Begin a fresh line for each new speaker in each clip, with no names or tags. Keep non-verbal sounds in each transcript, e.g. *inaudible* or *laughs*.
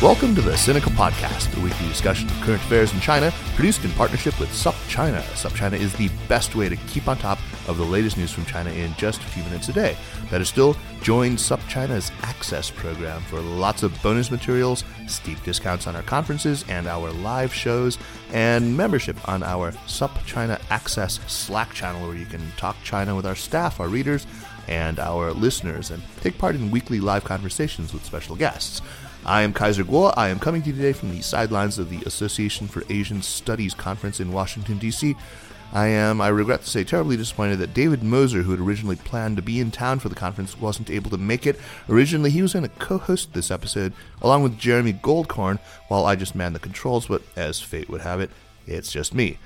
Welcome to the Sinica Podcast, a weekly discussion of current affairs in China, produced in partnership with SupChina. SupChina is the best way to keep on top of the latest news from China in just a few minutes a day. Better still, join SupChina's Access program for lots of bonus materials, steep discounts on our conferences and our live shows, and membership on our SupChina Access Slack channel where you can talk China with our staff, our readers, and our listeners, and take part in weekly live conversations with special guests. I am Kaiser Kuo. I am coming to you today from the sidelines of the Association for Asian Studies conference in Washington, D.C. I am, I regret to say, terribly disappointed that David Moser, who had originally planned to be in town for the conference, wasn't able to make it. Originally, he was going to co host this episode along with Jeremy Goldkorn, while I just manned the controls, but as fate would have it, it's just me.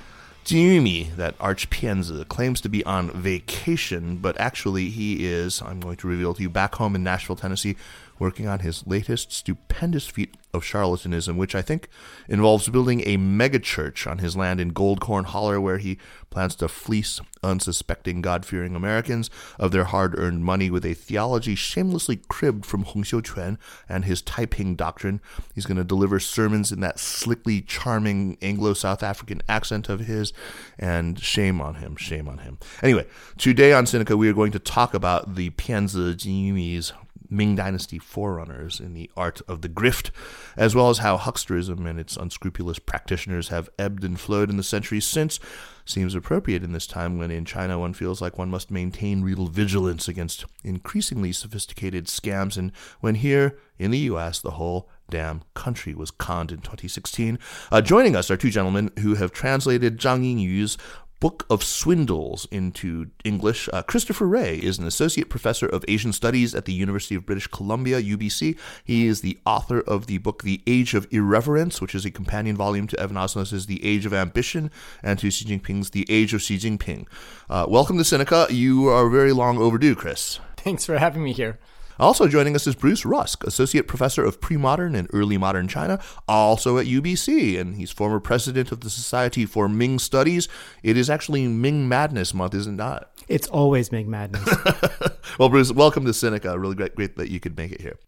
Jimmy, that archpianzi, claims to be on vacation, but actually he is, I'm going to reveal to you, back home in Nashville, Tennessee, working on his latest stupendous feat of charlatanism, which I think involves building a megachurch on his land in Goldkorn Holler, where he plans to fleece unsuspecting God fearing Americans of their hard earned money with a theology shamelessly cribbed from Hong Xiuquan and his Taiping doctrine. He's going to deliver sermons in that slickly charming Anglo South African accent of his, and shame on him, shame on him. Anyway, today on Sinica, we are going to talk about the Pianzi Jinyumi's Ming Dynasty forerunners in the art of the grift, as well as how hucksterism and its unscrupulous practitioners have ebbed and flowed in the centuries since, seems appropriate in this time when in China one feels like one must maintain real vigilance against increasingly sophisticated scams, and when here in the U.S. the whole damn country was conned in 2016. Uh, joining us are two gentlemen who have translated Zhang Yingyu's Book of Swindles into English. Uh, Christopher Rea is an associate professor of Asian Studies at the University of British Columbia, UBC. He is the author of the book The Age of Irreverence, which is a companion volume to Evan Osnos's The Age of Ambition and to Xi Jinping's The Age of Xi Jinping. Uh, welcome to Sinica. You are very long overdue, Chris.
Thanks for having me here.
Also joining us is Bruce Rusk, Associate Professor of Pre-Modern and Early Modern China, also at UBC, and he's former president of the Society for Ming Studies. It is actually Ming Madness Month, isn't it?
It's always Ming Madness. *laughs*
well, Bruce, welcome to Sinica. Really great, great that you could make it here.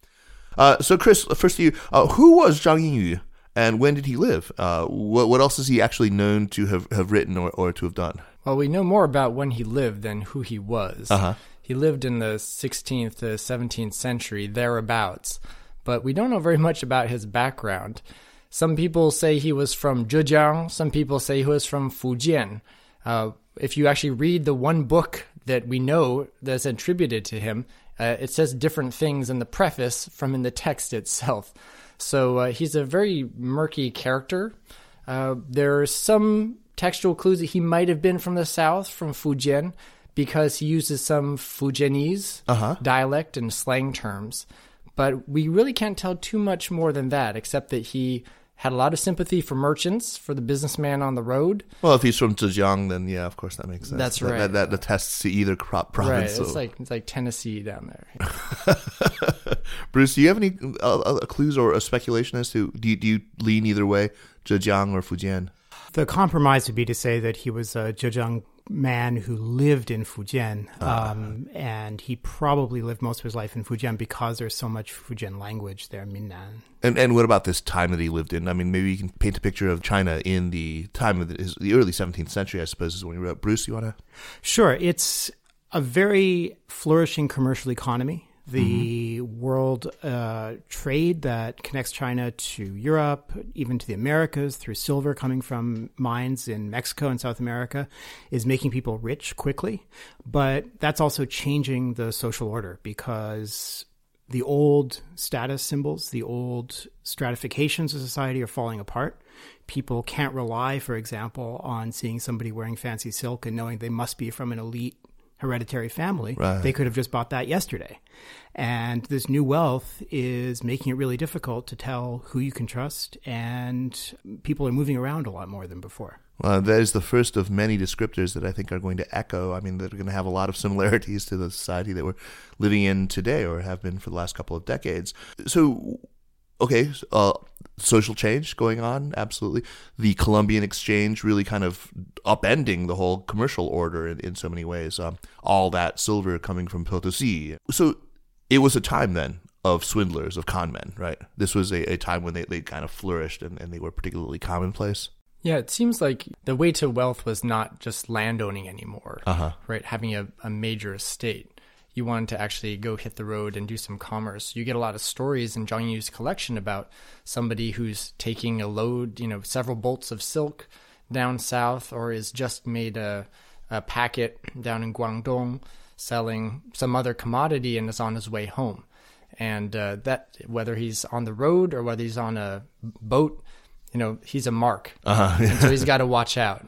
Uh, so, Chris, first to you, uh, who was Zhang Yingyu? And when did he live? Uh, what, what else is he actually known to have, have written or, or to have done?
Well, we know more about when he lived than who he was.
Uh-huh.
He lived in the 16th to 17th century, thereabouts, but we don't know very much about his background. Some people say he was from Zhejiang, some people say he was from Fujian. Uh, if you actually read the one book that we know that's attributed to him, uh, it says different things in the preface from in the text itself. So uh, he's a very murky character. Uh, there are some textual clues that he might have been from the south, from Fujian, because he uses some Fujianese
Uh-huh.
dialect and slang terms. But we really can't tell too much more than that, except that he had a lot of sympathy for merchants, for the businessman on the road.
Well, if he's from Zhejiang, then yeah, of course that makes sense.
That's right.
That, that, attests to either crop province. Right.
It's
so-
like it's like Tennessee down there. *laughs*
Bruce, do you have any uh, uh, clues or a speculation as to do you, do you lean either way, Zhejiang or Fujian?
The compromise would be to say that he was a Zhejiang man who lived in Fujian, um, and he probably lived most of his life in Fujian because there's so much Fujian language there, Minnan.
And and what about this time that he lived in? I mean, maybe you can paint a picture of China in the time of the, his, the early 17th century, I suppose, is when he wrote. Bruce, you want to?
Sure, it's a very flourishing commercial economy. The world uh, trade that connects China to Europe, even to the Americas, through silver coming from mines in Mexico and South America, is making people rich quickly. But that's also changing the social order because the old status symbols, the old stratifications of society are falling apart. People can't rely, for example, on seeing somebody wearing fancy silk and knowing they must be from an elite hereditary family.
Right.
They could have just bought that yesterday. And this new wealth is making it really difficult to tell who you can trust, and people are moving around a lot more than before.
Well, that is the first of many descriptors that I think are going to echo. I mean, that are going to have a lot of *laughs* similarities to the society that we're living in today or have been for the last couple of decades. So, okay, uh, social change going on, absolutely. The Columbian Exchange really kind of upending the whole commercial order in, in so many ways. Um, all that silver coming from Potosi. So, it was a time then of swindlers, of con men, right? This was a, a time when they, they kind of flourished and, and they were particularly commonplace.
Yeah, it seems like the way to wealth was not just landowning anymore,
Uh-huh.
right? Having a, a major estate. You wanted to actually go hit the road and do some commerce. You get a lot of stories in Zhang Yu's collection about somebody who's taking a load, you know, several bolts of silk down south, or is just made a, a packet down in Guangdong selling some other commodity and is on his way home. And uh, that, whether he's on the road or whether he's on a boat, you know, he's a mark.
Uh-huh.
And so he's *laughs* got to watch out.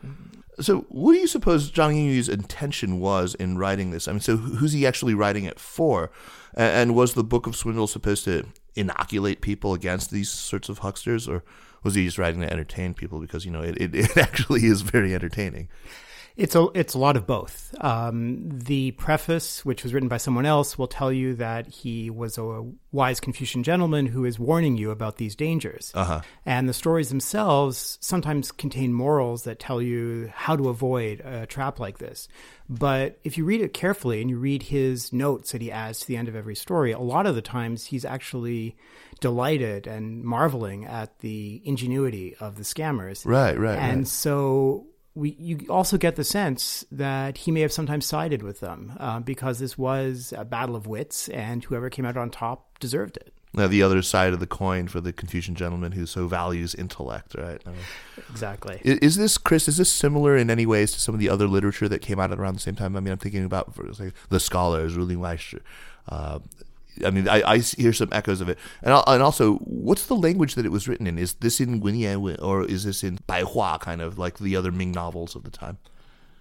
So, what do you suppose Zhang Yu's intention was in writing this? I mean, so who's he actually writing it for? And was the Book of Swindle supposed to inoculate people against these sorts of hucksters, or was he just writing to entertain people? Because you know, it, it, *laughs* it actually is very entertaining.
It's a it's a lot of both. Um, the preface, which was written by someone else, will tell you that he was a wise Confucian gentleman who is warning you about these dangers.
Uh-huh.
And the stories themselves sometimes contain morals that tell you how to avoid a trap like this. But if you read it carefully and you read his notes that he adds to the end of every story, a lot of the times he's actually delighted and marveling at the ingenuity of the scammers.
Right, right,
And
right.
so we you also get the sense that he may have sometimes sided with them uh, because this was a battle of wits, and whoever came out on top deserved it.
Now, the other side of the coin for the Confucian gentleman who so values intellect, right? I mean,
Exactly.
I- Is this Chris? Is this similar in any ways to some of the other literature that came out at around the same time? I mean, I'm thinking about for example, the scholars, Rulin Waishi. Uh, I mean, I, I hear some echoes of it, and and also, what's the language that it was written in? Is this in Wenyan or is this in Baihua, kind of like the other Ming novels of the time?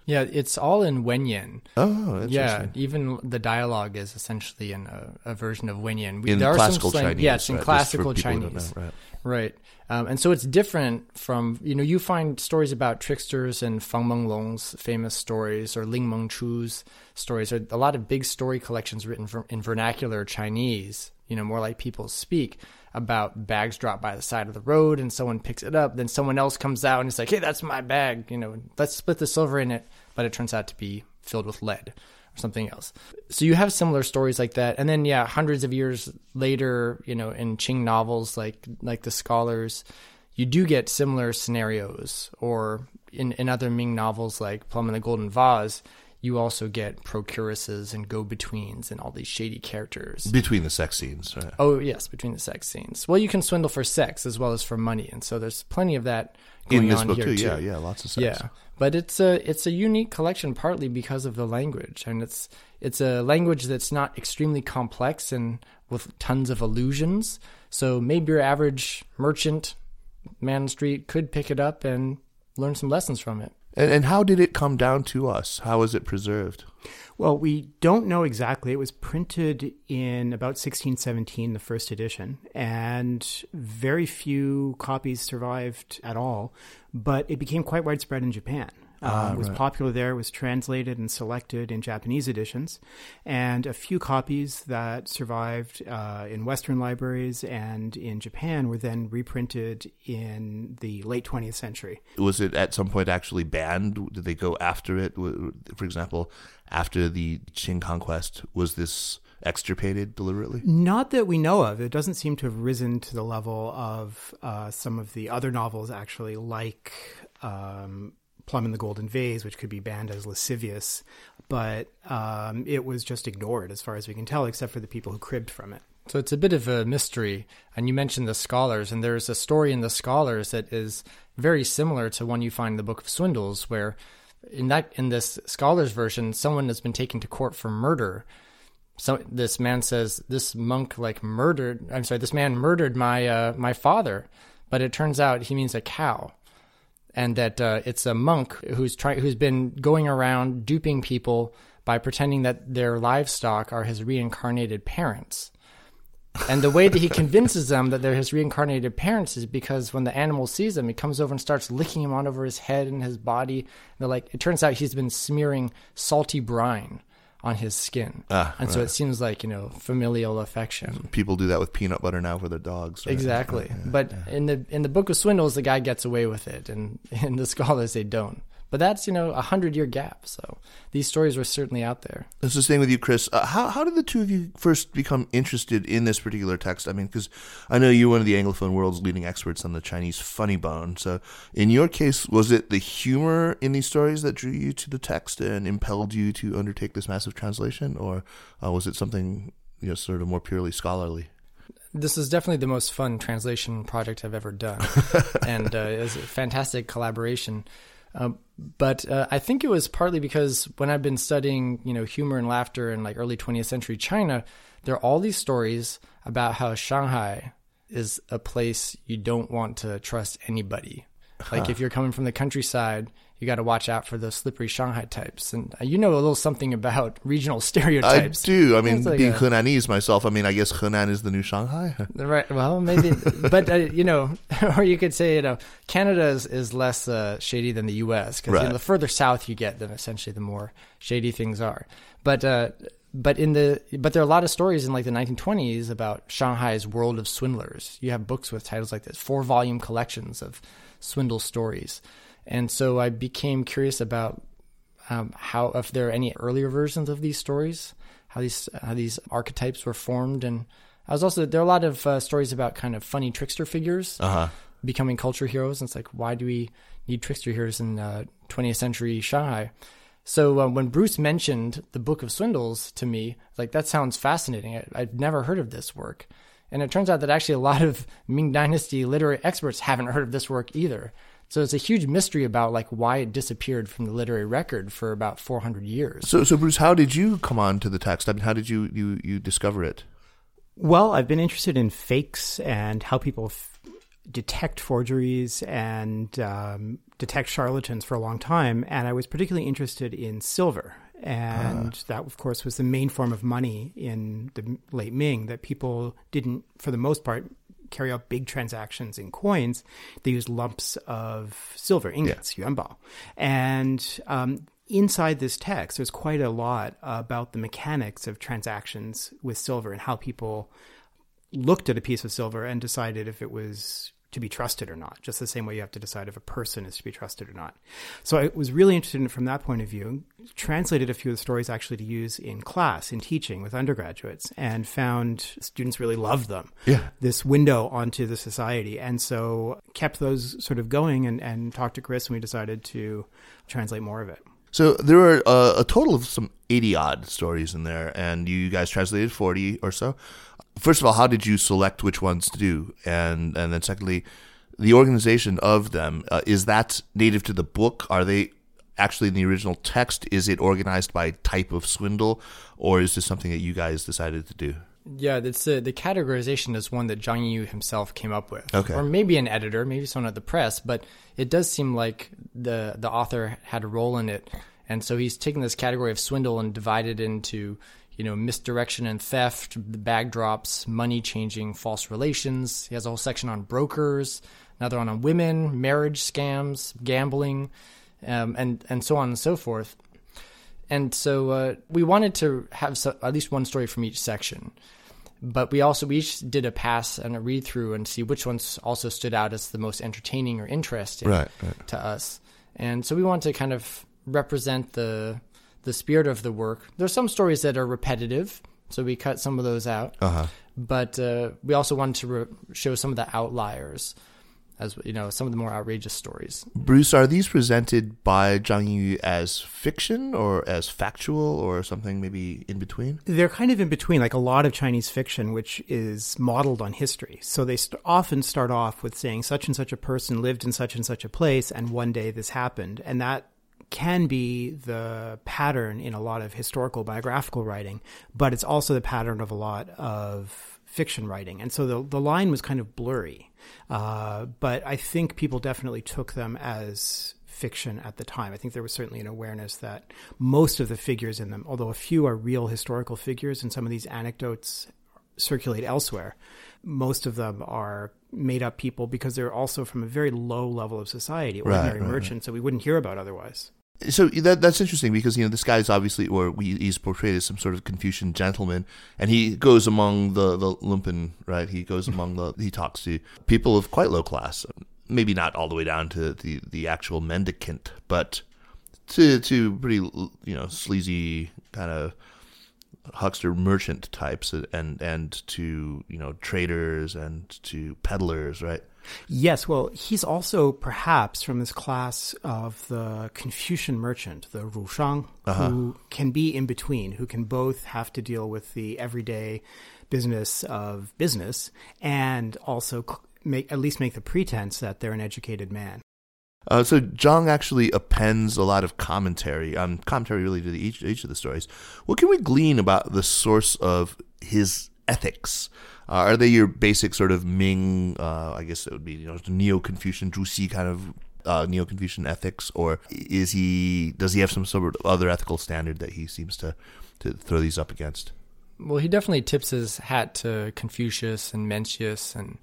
Yeah, it's all in Wenyan.
Oh,
Yeah, even the dialogue is essentially in a, a version of Wenyan. We,
In
there are
classical
some slang,
Chinese,
it's in
right,
classical
people who don't
Chinese.
know, right.
Right. Um, and so it's different from, you know, you find stories about tricksters and Feng Menglong's famous stories or Ling Mengchu's stories, or a lot of big story collections written in vernacular Chinese, you know, more like people speak about bags dropped by the side of the road and someone picks it up. Then someone else comes out and it's like, hey, that's my bag. You know, let's split the silver in it. But it turns out to be filled with lead or something else. So you have similar stories like that, and then yeah, hundreds of years later, you know, in Qing novels like like the Scholars, you do get similar scenarios, or in in other Ming novels like Plum and the Golden Vase. You also get procuresses and go-betweens and all these shady characters.
Between the sex scenes, right?
Oh yes, between the sex scenes. Well, you can swindle for sex as well as for money, and so there's plenty of that going
in this
on
book
here
too. Yeah, yeah, lots of sex.
Yeah, but it's a it's a unique collection partly because of the language, and it's it's a language that's not extremely complex and with tons of allusions. So maybe your average merchant, man on street, could pick it up and learn some lessons from it.
And, and how did it come down to us? How was it preserved?
Well, we don't know exactly. It was printed in about 1617, the first edition, and very few copies survived at all. But it became quite widespread in Japan. Uh, it was popular there. Was translated and selected in Japanese editions, and a few copies that survived uh, in Western libraries and in Japan were then reprinted in the late 20th century.
was it at some point actually banned? Did they go after it? For example, after the Qing conquest, was this extirpated deliberately?
Not that we know of. It doesn't seem to have risen to the level of uh, some of the other novels, actually, like um, Plum in the Golden Vase, which could be banned as lascivious. But um, it was just ignored, as far as we can tell, except for the people who cribbed from it.
So it's a bit of a mystery. And you mentioned the scholars, and there's a story in the scholars that is very similar to one you find in the Book of Swindles, where in that in this scholars version, someone has been taken to court for murder. So this man says this monk like murdered. I'm sorry, this man murdered my uh, my father, but it turns out he means a cow, and that uh, it's a monk who's trying who's been going around duping people by pretending that their livestock are his reincarnated parents. And the way that he convinces them that they're his reincarnated parents is because when the animal sees him, he comes over and starts licking him on over his head and his body. And they're like, it turns out he's been smearing salty brine on his skin.
Ah,
and so it seems like, you know, familial affection.
People do that with peanut butter now for their dogs. right?
Exactly.
Yeah.
but in the in the book of swindles the guy gets away with it and *laughs* in the scholars they don't. But that's, you know, a hundred year gap. So these stories were certainly out there.
This is staying with you, Chris. Uh, how, how did the two of you first become interested in this particular text? I mean, because I know you're one of the Anglophone world's leading experts on the Chinese funny bone. So in your case, was it the humor in these stories that drew you to the text and impelled you to undertake this massive translation? Or uh, was it something, you know, sort of more purely scholarly?
This is definitely the most fun translation project I've ever done, *laughs* and uh, it was a fantastic collaboration. Uh, but uh, I think it was partly because when I've been studying, you know, humor and laughter in like early 20th century China, there are all these stories about how Shanghai is a place you don't want to trust anybody. Like if you're coming from the countryside, you got to watch out for those slippery Shanghai types. And uh, you know a little something about *laughs* regional stereotypes.
I do. I mean, like being a, Henanese myself, I mean, I guess Hunan is the new Shanghai. *laughs*
right. Well, maybe, but uh, you know, *laughs* or you could say, you know, Canada is, is less uh, shady than the U.S. because right. you know, the further south you get, then essentially the more shady things are. But uh, but in the but there are a lot of stories in like the 1920s about Shanghai's world of swindlers. You have books with titles like this, four volume collections of swindle stories. And so I became curious about um, how if there are any earlier versions of these stories, how these how these archetypes were formed, and I was also there are a lot of uh, stories about kind of funny trickster figures uh-huh. becoming culture heroes. And it's like why do we need trickster heroes in uh, 20th century Shanghai? So uh, when Bruce mentioned the Book of Swindles to me, like that sounds fascinating. I, I'd never heard of this work. And it turns out that actually a lot of Ming Dynasty literary experts haven't heard of this work either. So it's a huge mystery about like why it disappeared from the literary record for about 400 years.
So, so Bruce, how did you come on to the text? I mean, how did you you you discover it?
Well, I've been interested in fakes and how people f- detect forgeries and um, detect charlatans for a long time, and I was particularly interested in silver. And uh. that, of course, was the main form of money in the late Ming that people didn't, for the most part, carry out big transactions in coins, they use lumps of silver ingots, yeah. yuanbao. And um, inside this text, there's quite a lot about the mechanics of transactions with silver and how people looked at a piece of silver and decided if it was to be trusted or not, just the same way you have to decide if a person is to be trusted or not. So I was really interested in from that point of view, translated a few of the stories actually to use in class, in teaching with undergraduates, and found students really loved them.
Yeah.
This window onto the society. And so kept those sort of going and, and talked to Chris, and we decided to translate more of it.
So there are uh, a total of some 80 odd stories in there, and you guys translated 40 or so first of all, how did you select which ones to do, and and then secondly, the organization of them uh, is that native to the book? Are they actually in the original text? Is it organized by type of swindle, or is this something that you guys decided to do?
Yeah, it's uh, the categorization is one that Zhang Yu himself came up with,
okay.
or maybe an editor, maybe someone at the press. But it does seem like the the author had a role in it, and so he's taken this category of swindle and divided into you know, misdirection and theft, the backdrops, money changing, false relations. He has a whole section on brokers, another one on women, marriage scams, gambling, um, and and so on and so forth. And so uh, we wanted to have so, at least one story from each section, but we also we each did a pass and a read through and see which ones also stood out as the most entertaining or interesting
right, right.
to us. And so we want to kind of represent the the spirit of the work. There's some stories that are repetitive, so we cut some of those out.
Uh-huh.
But uh, we also wanted to re- show some of the outliers, as you know, some of the more outrageous stories.
Bruce, are these presented by Zhang Yu as fiction or as factual or something maybe in between?
They're kind of in between, like a lot of Chinese fiction, which is modeled on history. So they st- often start off with saying such and such a person lived in such and such a place, and one day this happened, and that can be the pattern in a lot of historical biographical writing, but it's also the pattern of a lot of fiction writing. And so the, the line was kind of blurry. Uh, but I think people definitely took them as fiction at the time. I think there was certainly an awareness that most of the figures in them, although a few are real historical figures and some of these anecdotes circulate elsewhere, most of them are made up people because they're also from a very low level of society, ordinary right, right, merchants right. that we wouldn't hear about otherwise.
So that that's interesting because you know this guy's obviously, or we, he's portrayed as some sort of Confucian gentleman, and he goes among the the lumpen, right? He goes among the he talks to people of quite low class, maybe not all the way down to the the actual mendicant, but to to pretty you know sleazy kind of huckster merchant types and and to you know traders and to peddlers right
yes well he's also perhaps from this class of the confucian merchant the rushang uh-huh. who can be in between who can both have to deal with the everyday business of business and also make at least make the pretense that they're an educated man
uh, so Zhang actually appends a lot of commentary, um, commentary really to each each of the stories. What can we glean about the source of his ethics? Uh, are they your basic sort of Ming? Uh, I guess it would be you know Neo Confucian, Zhuxi kind of uh, Neo Confucian ethics, or is he? Does he have some sort of other ethical standard that he seems to to throw these up against?
Well, he definitely tips his hat to Confucius and Mencius and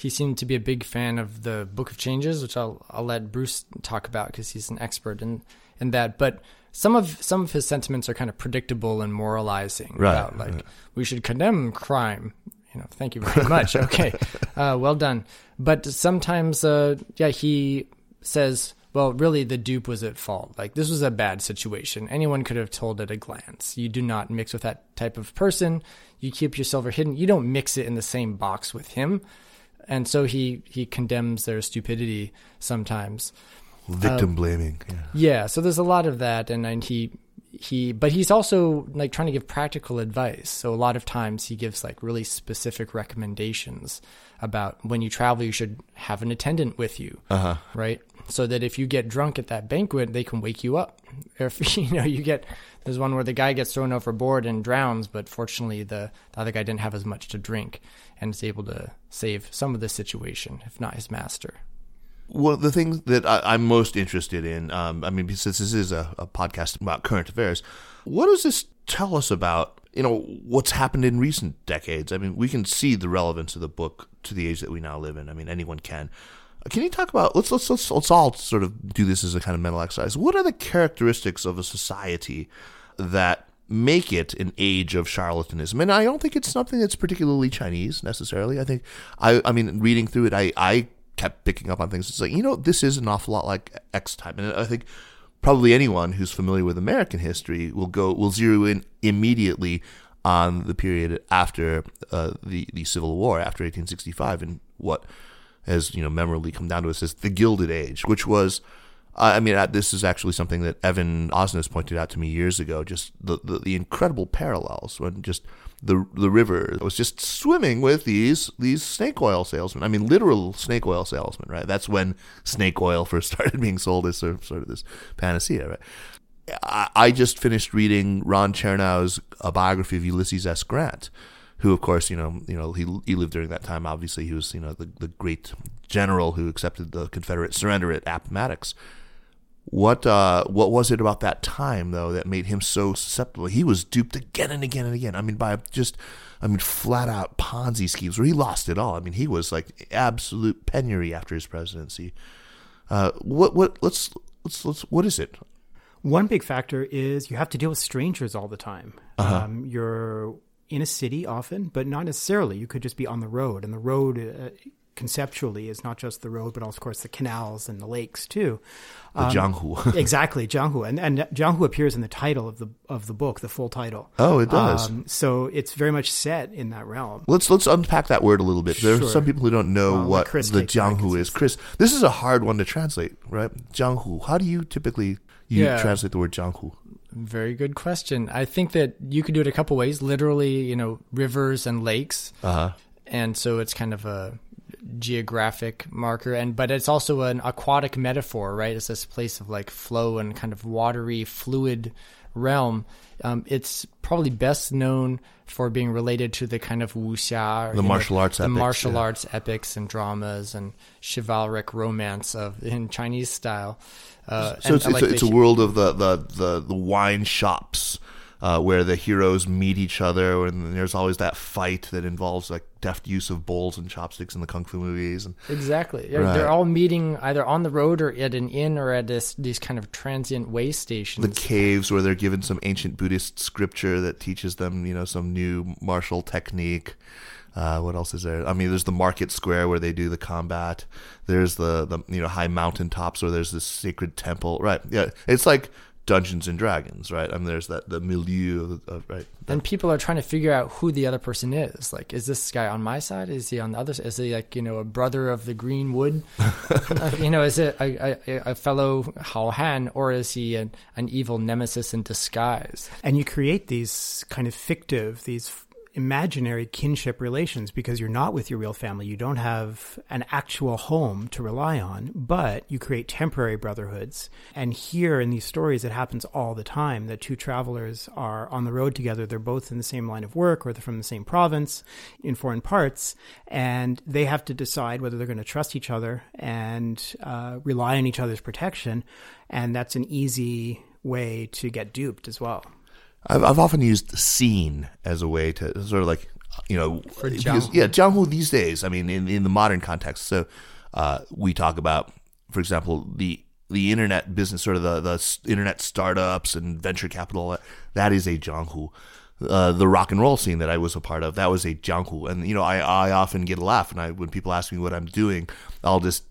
he seemed to be a big fan of the Book of Changes, which I'll I'll let Bruce talk about because he's an expert in in that. But some of some of his sentiments are kind of predictable and moralizing
right,
about like
right.
we should condemn crime. You know, thank you very much. *laughs* okay, uh, well done. But sometimes, uh, yeah, he says, well, really, the dupe was at fault. Like, this was a bad situation. Anyone could have told at a glance. You do not mix with that type of person. You keep your silver hidden. You don't mix it in the same box with him and so he he condemns their stupidity sometimes.
Victim uh, blaming. Yeah.
yeah. So there's a lot of that, and and he he but he's also like trying to give practical advice. So a lot of times he gives like really specific recommendations about when you travel, you should have an attendant with you,
uh-huh.
right? So that if you get drunk at that banquet, they can wake you up. If *laughs* you know you get there's one where the guy gets thrown overboard and drowns, but fortunately the, the other guy didn't have as much to drink and is able to save some of the situation, if not his master.
Well, the things that I, am most interested in, um, I mean, since this is a, a podcast about current affairs, what does this tell us about you know what's happened in recent decades. I mean, we can see the relevance of the book to the age that we now live in. I mean, anyone can. Can you talk about let's let's let's let's all sort of do this as a kind of mental exercise. What are the characteristics of a society that make it an age of charlatanism. And I don't think it's something that's particularly Chinese necessarily. I think I I mean reading through it I I kept picking up on things. It's like, you know, this is an awful lot like X time. And I think probably anyone who's familiar with American history will go will zero in immediately on the period after uh, the the Civil War after 1865 and what has you know memorably come down to us as the Gilded Age, which was I mean, this is actually something that Evan Osnos pointed out to me years ago. Just the, the, the, incredible parallels when just the the river was just swimming with these these snake oil salesmen. I mean, literal snake oil salesmen, right? That's when snake oil *laughs* first started being sold as sort of, sort of this panacea, right? I, I just finished reading Ron Chernow's uh, biography of Ulysses S. Grant, who, of course, you know, you know, he he lived during that time. Obviously, he was, you know, the the great general who accepted the Confederate surrender at Appomattox what uh, what was it about that time though that made him so susceptible? He was duped again and again and again. I mean, by just I mean flat out Ponzi schemes where he lost it all. I mean, he was like absolute penury after his presidency. Uh, what what let's let's let's what is it?
One big factor is you have to deal with strangers all the time.
Uh-huh.
Um, you're in a city often, but not necessarily. You could just be on the road, and the road uh, conceptually is not just the road, but also, of course, the canals and the lakes too.
The um, Jianghu. *laughs*
exactly, Jianghu, and and Jianghu appears in the title of the of the book, the full title.
Oh, it does.
Um, so it's very much set in that realm.
Let's let's unpack that word a little bit. There are some people who don't know well, what the Jianghu is. Chris, this is a hard one to translate, right? Jianghu. How do you typically you yeah. translate the word Jianghu?
Very good question. I think that you could do it a couple ways. Literally, you know, rivers and lakes.
Uh-huh.
And so it's kind of a geographic marker and but it's also an aquatic metaphor right? It's this place of like flow and kind of watery fluid realm. Um, it's probably best known for being related to the kind of wuxia
the martial
know,
arts
the
epics,
martial
yeah.
arts epics and dramas and chivalric romance of in chinese style.
Uh, so it's, it's, a, it's a world of the, the, the, the wine shops uh, where the heroes meet each other, and there's always that fight that involves like deft use of bowls and chopsticks in the kung fu movies. And,
exactly, right. they're all meeting either on the road or at an inn or at this these kind of transient way stations.
The caves where they're given some ancient Buddhist scripture that teaches them, you know, some new martial technique. Uh, what else is there? I mean, there's the market square where they do the combat. There's the, the you know high mountain tops where there's this sacred temple. Right? Yeah, it's like Dungeons and Dragons, right? I mean, there's that the milieu, of, right?
And people are trying to figure out who the other person is. Like, is this guy on my side? Is he on the other side? Is he like, you know, a brother of the Green Wood? *laughs* uh, you know, is it a, a, a, fellow Hao Han or is he an, an evil nemesis in disguise?
And you create these kind of fictive, these imaginary kinship relations because you're not with your real family. You don't have an actual home to rely on, but you create temporary brotherhoods. And here in these stories, it happens all the time that two travelers are on the road together. They're both in the same line of work or they're from the same province in foreign parts, and they have to decide whether they're going to trust each other and uh, rely on each other's protection. And that's an easy way to get duped as well.
I've, I've often used scene as a way to sort of like you know
For because,
yeah Jianghu these days. I mean, in in the modern context, so uh, we talk about, for example, the the internet business, sort of the the internet startups and venture capital. That is a Jianghu. Uh, the rock and roll scene that I was a part of, that was a Jianghu. And, you know, I, I often get a laugh and I, when people ask me what I'm doing, I'll just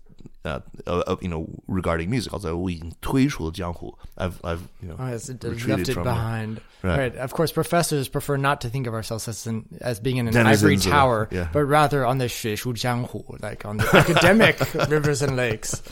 uh, uh, you know, regarding music. Also, we jianghu. I've, I've, you know,
oh, it's, left it behind. Right. right. Of course, professors prefer not to think of ourselves as an, as being in an Denizens ivory tower, yeah. but rather on the xueshu jianghu, like on the academic *laughs* rivers and lakes.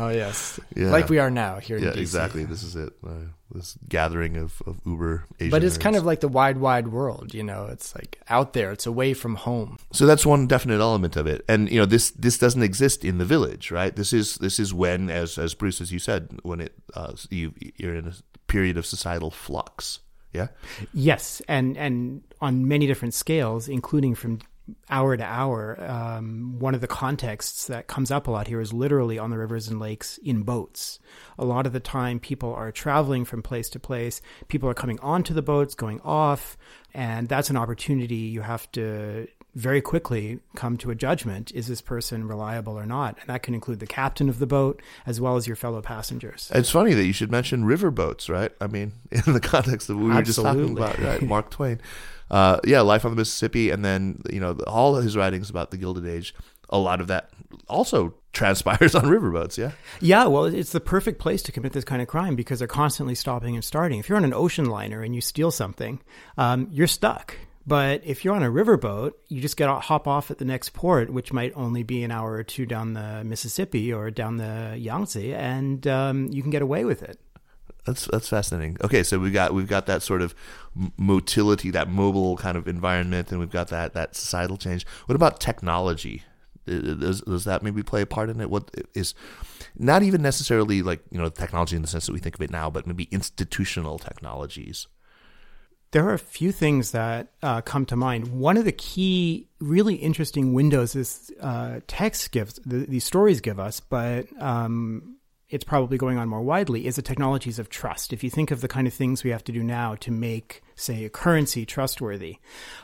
Oh yes, yeah. like we are now here.
Yeah,
in DC.
exactly. This is it. Uh, this gathering of, of Uber Asian
But it's
nerds.
kind of like the wide, wide world. You know, it's like out there. It's away from home.
So that's one definite element of it. And you know, this this doesn't exist in the village, right? This is this is when, as as Bruce, as you said, when it uh, you you're in a period of societal flux. Yeah.
Yes, and and on many different scales, including from hour to hour. Um, one of the contexts that comes up a lot here is literally on the rivers and lakes in boats. A lot of the time, people are traveling from place to place. People are coming onto the boats, going off, and that's an opportunity you have to very quickly come to a judgment is this person reliable or not and that can include the captain of the boat as well as your fellow passengers
it's funny that you should mention river boats right i mean *laughs* in the context of what we were just talking about right mark twain uh, yeah, Life on the Mississippi, and then you know all his writings about the Gilded Age. A lot of that also *laughs* transpires on riverboats. Yeah.
Yeah. Well, it's the perfect place to commit this kind of crime because they're constantly stopping and starting. If you're on an ocean liner and you steal something, um, you're stuck. But if you're on a riverboat, you just get hop off at the next port, which might only be an hour or two down the Mississippi or down the Yangtze, and um, you can get away with it.
That's that's fascinating. Okay, so we got we've got that sort of motility, that mobile kind of environment, and we've got that that societal change. What about technology? Does, does that maybe play a part in it? What is not even necessarily like you know technology in the sense that we think of it now, but maybe institutional technologies.
There are a few things that uh, come to mind. One of the key, really interesting windows this uh, text gives, the, these stories give us, but um, it's probably going on more widely is the technologies of trust. If you think of the kind of things we have to do now to make say, a currency trustworthy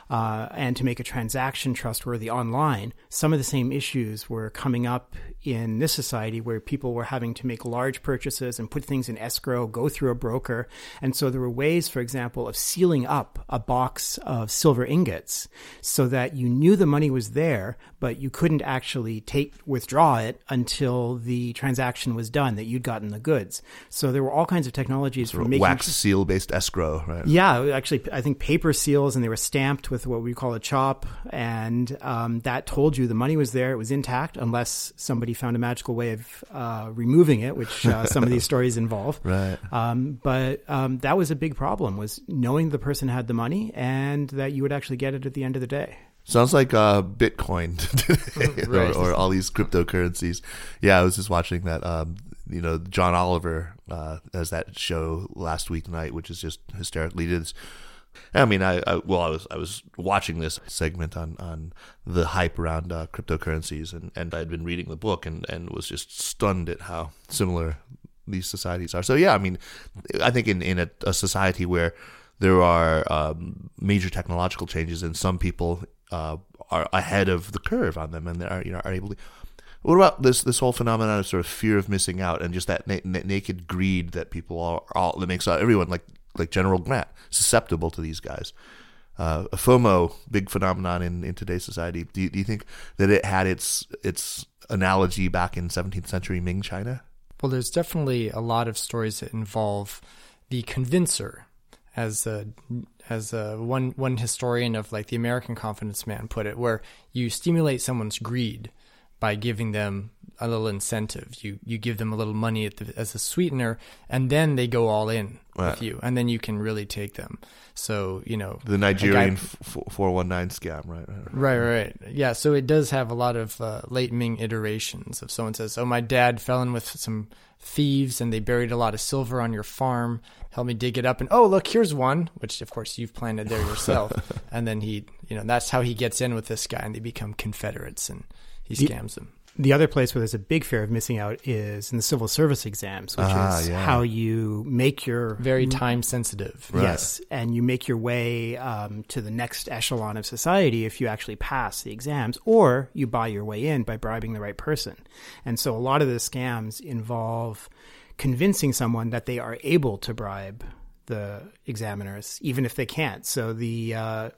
uh, and to make a transaction trustworthy online, some of the same issues were coming up in this society where people were having to make large purchases and put things in escrow, go through a broker. And so there were ways, for example, of sealing up a box of silver ingots so that you knew the money was there, but you couldn't actually take withdraw it until the transaction was done, that you'd gotten the goods. So there were all kinds of technologies for making
wax seal based escrow, right?
Yeah, actually, I think paper seals, and they were stamped with what we call a chop, and um, that told you the money was there, it was intact, unless somebody found a magical way of uh, removing it, which uh, some of these *laughs* stories involve.
Right.
Um, but um, that was a big problem: was knowing the person had the money and that you would actually get it at the end of the day.
Sounds like uh, Bitcoin *laughs* today, *laughs* right. or, or, all these cryptocurrencies. Yeah, I was just watching that. Um, you know, John Oliver uh, has that show last week night, which is just hysterically. I mean, I, I, well, I was I was watching this segment on, on the hype around uh, cryptocurrencies, and, and I'd been reading the book and, and was just stunned at how similar these societies are. So yeah, I mean, I think in in a, a society where there are um, major technological changes, and some people uh, are ahead of the curve on them, and they are you know are able to. What about this this whole phenomenon of sort of fear of missing out and just that na- naked greed that people are all that makes everyone like like General Grant susceptible to these guys. Uh, a FOMO, big phenomenon in, in today's society. Do you, do you think that it had its its analogy back in 17th century Ming China?
Well, there's definitely a lot of stories that involve the convincer, as a, as a, one one historian of like the American Confidence Man put it, where you stimulate someone's greed by giving them a little incentive. You you give them a little money the, as a sweetener, and then they go all in
Right.
with you, and then you can really take them. So you know
The Nigerian four one nine scam, right? right, right.
Yeah, so it does have a lot of uh, late Ming iterations. If someone says, "Oh, my dad fell in with some thieves and they buried a lot of silver on your farm. Help me dig it up." And oh, look, here's one, which of course you've planted there yourself. *laughs* and then he, you know, that's how he gets in with this guy, and they become confederates, and he scams them.
The other place where there's a big fear of missing out is in the civil service exams, which
Ah,
is
yeah.
how you make your
Very time sensitive.
Right.
Yes, and you make your way um, to the next echelon of society if you actually pass the exams, or you buy your way in by bribing the right person. And so a lot of the scams involve convincing someone that they are able to bribe the examiners, even if they can't. So the uh,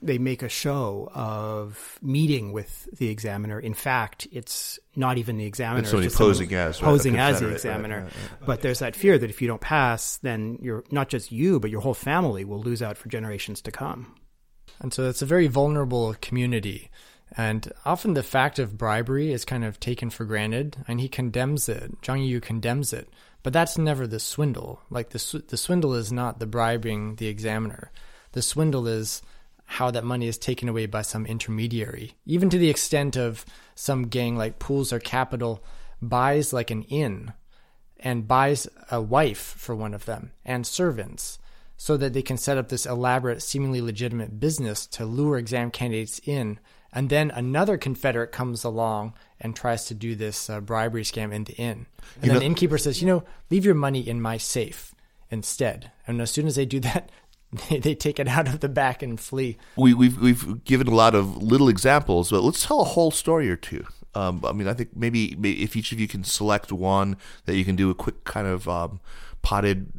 they make a show of meeting with the examiner. In fact, it's not even the examiner.
It's only
just someone
posing as, right,
posing as the
confederate, right,
examiner.
right, right,
But there's that fear that if you don't pass, then you're not just you, but your whole family will lose out for generations to come.
And so it's a very vulnerable community. And often the fact of bribery is kind of taken for granted, and he condemns it. Zhang Yu condemns it. But that's never the swindle. Like the, sw- the swindle is not the bribing the examiner. The swindle is how that money is taken away by some intermediary, even to the extent of some gang like Pools or Capital buys like an inn and buys a wife for one of them and servants so that they can set up this elaborate, seemingly legitimate business to lure exam candidates in. And then another Confederate comes along and tries to do this uh, bribery scam in the inn. And
You
then
know-
the innkeeper says, you know, leave your money in my safe instead. And as soon as they do that, they, *laughs* they take it out of the back and flee.
we, we've we've given a lot of little examples, but let's tell a whole story or two. Um, I mean, I think maybe, maybe if each of you can select one that you can do a quick kind of um, potted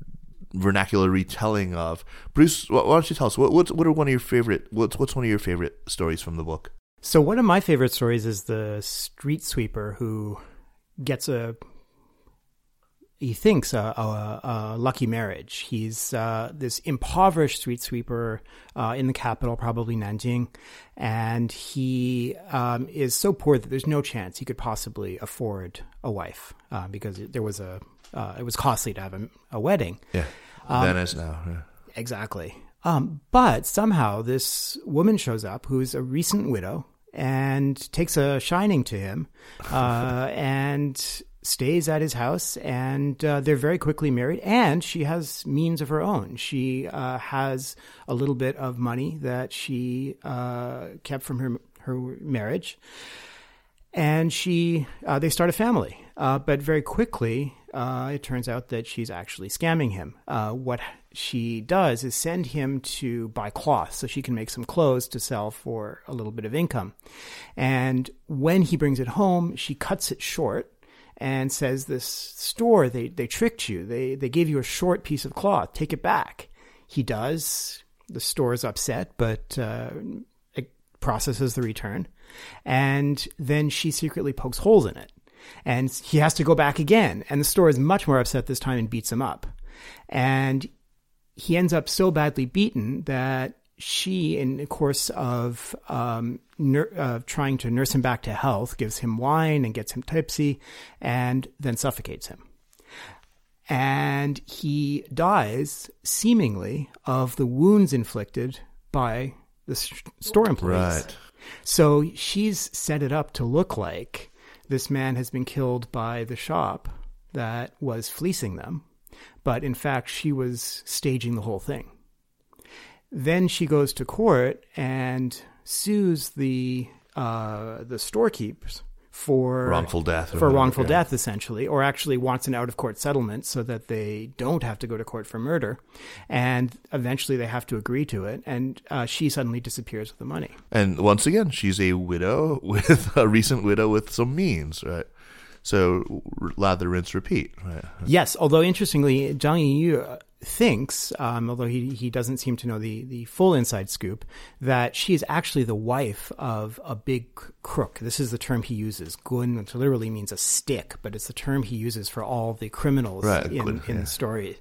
vernacular retelling of. Bruce, why don't you tell us what what's, what are one of your favorite? What's what's one of your favorite stories from the book?
So one of my favorite stories is the street sweeper who gets a he thinks a, a, a lucky marriage. He's uh, this impoverished street sweeper uh, in the capital, probably Nanjing, and he um, is so poor that there's no chance he could possibly afford a wife uh, because there was a uh, it was costly to have a, a wedding.
Yeah, Venice now. Yeah.
Exactly. Um, but somehow this woman shows up who's a recent widow and takes a shining to him uh, *laughs* and stays at his house. And uh, they're very quickly married. And she has means of her own. She uh, has a little bit of money that she uh, kept from her, her marriage and she uh, they start a family. Uh, but very quickly, uh, it turns out that she's actually scamming him. Uh, what she does is send him to buy cloth so she can make some clothes to sell for a little bit of income. And when he brings it home, she cuts it short and says, "This store they they tricked you. They they gave you a short piece of cloth. Take it back." He does. The store is upset, but uh, it processes the return, and then she secretly pokes holes in it, and he has to go back again. And the store is much more upset this time and beats him up, and he ends up so badly beaten that she, in the course of um, nur- uh, trying to nurse him back to health, gives him wine and gets him tipsy, and then suffocates him. And he dies, seemingly, of the wounds inflicted by the s- store employees.
Right.
So she's set it up to look like this man has been killed by the shop that was fleecing them, but in fact, she was staging the whole thing. Then she goes to court and sues the uh, the storekeepers for
Wrongful death
for wrongful
yeah.
death, essentially, or actually wants an out of court settlement so that they don't have to go to court for murder, and eventually they have to agree to it, and uh, she suddenly disappears with the money.
And once again, she's a widow *laughs* with a recent widow with some means, right? So lather, rinse, repeat?
Yes, although interestingly, Zhang uh, thinks, um, although he, he doesn't seem to know the, the full inside scoop, that she is actually the wife of a big crook. This is the term he uses. Gun, which literally means a stick, but it's the term he uses for all the criminals
Right,
in,
gun,
in
yeah.
the story.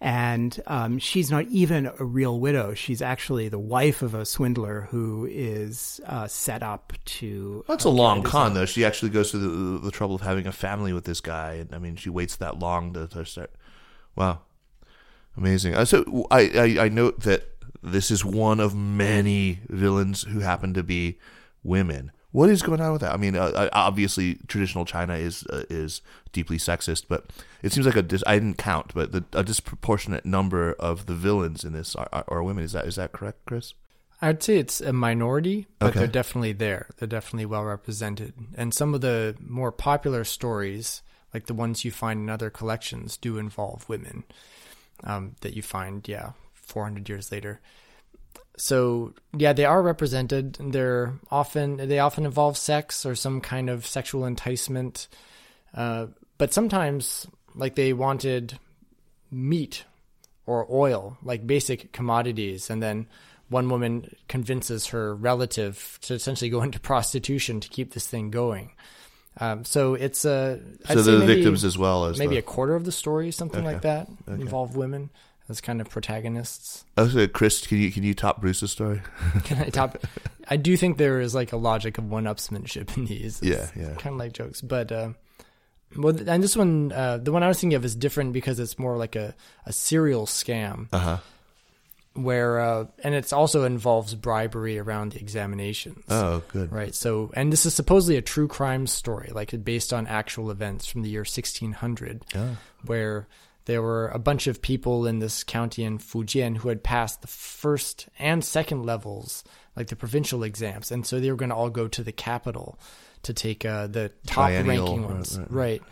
And um, she's not even a real widow. She's actually the wife of a swindler who is uh, set up to.
That's
uh,
a long con, though. She actually goes through the, the trouble of having a family with this guy, and I mean, she waits that long to, to start. Wow, amazing. Uh, so I, I I note that this is one of many villains who happen to be women. What is going on with that? I mean, uh, uh, obviously, traditional China is uh, is deeply sexist, but it seems like a dis- I didn't count, but the, a disproportionate number of the villains in this are, are, are women. Is that is that correct, Chris?
I'd say it's a minority, but
Okay.
they're definitely there. They're definitely well represented. And some of the more popular stories, like the ones you find in other collections, do involve women um, that you find, yeah, 400 years later. So yeah, they are represented. They're often they often involve sex or some kind of sexual enticement, uh, but sometimes like they wanted meat or oil, like basic commodities, and then one woman convinces her relative to essentially go into prostitution to keep this thing going. Um, so it's a
so
say
the
maybe-
victims as well as
maybe
the,
a quarter of the story, something
Okay.
like that, involve women as kind of protagonists.
Oh, so Chris, can you can you top Bruce's story? *laughs*
Can I top? I do think there is like a logic of one-upsmanship in these.
Yeah, yeah.
Kind of like jokes, but uh, well, and this one, uh, the one I was thinking of is different because it's more like a a serial scam
Uh huh.
Where, uh, and it's also involves bribery around the examinations.
Oh, good.
Right. So, and this is supposedly a true crime story, like based on actual events from the year 1600, where there were a bunch of people in this county in Fujian who had passed the first and second levels, like the provincial exams, and so they were going to all go to the capital to take uh, the top
Triennial,
ranking ones.
right,
right.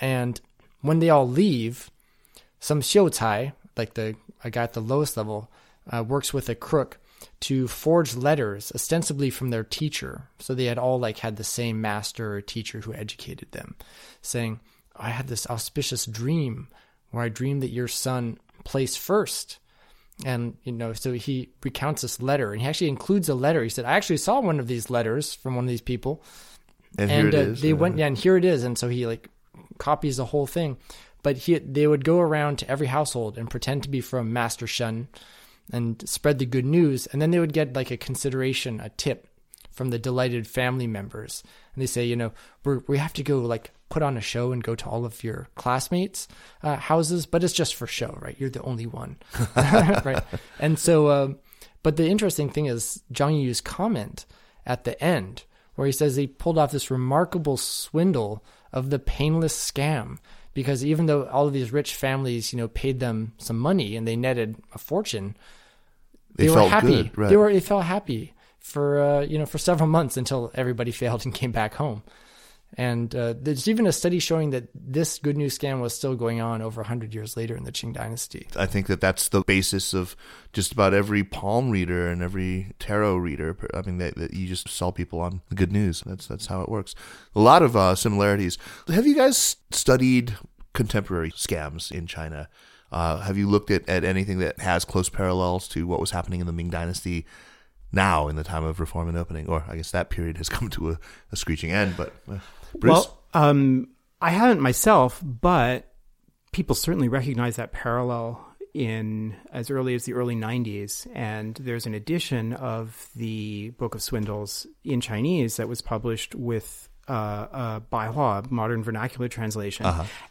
And when they all leave, some xiucai, like the a guy at the lowest level, uh, works with a crook to forge letters ostensibly from their teacher. So they had all like had the same master or teacher who educated them, saying, "I had this auspicious dream where I dreamed that your son placed first. And you know, so he recounts this letter, and he actually includes a letter. He said, "I actually saw one of these letters from one of these people,
And,
and uh,
is.
they
uh,
went yeah and here it is and so he like copies the whole thing but he they would go around to every household and pretend to be from master shun and spread the good news. And then they would get like a consideration a tip from the delighted family members. And they say you know we we have to go like put on a show and go to all of your classmates uh, houses but it's just for show right? You're the only one. *laughs* *laughs* Right. And so um, but the interesting thing is Zhang Yu's comment at the end, where he says he pulled off this remarkable swindle of the painless scam. Because even though all of these rich families, you know, paid them some money and they netted a fortune,
They
they, were happy.
good, right.
They were they felt happy for uh, you know for several months until everybody *laughs* failed and came back home. And uh, there's even a study showing that this good news scam was still going on over 100 years later in the Qing dynasty.
I think that that's the basis of just about every palm reader and every tarot reader. I mean, that, that you just sell people on the good news. That's that's how it works. A lot of uh, similarities. Have you guys studied contemporary scams in China? Uh, have you looked at, at anything that has close parallels to what was happening in the Ming Dynasty now in the time of reform and opening? Or I guess that period has come to a, a screeching end. But uh, Bruce,
Well, um, I haven't myself, but people certainly recognize that parallel in as early as the early 90s. And there's an edition of the Book of Swindles in Chinese that was published with uh, uh, Baihua, modern vernacular translation.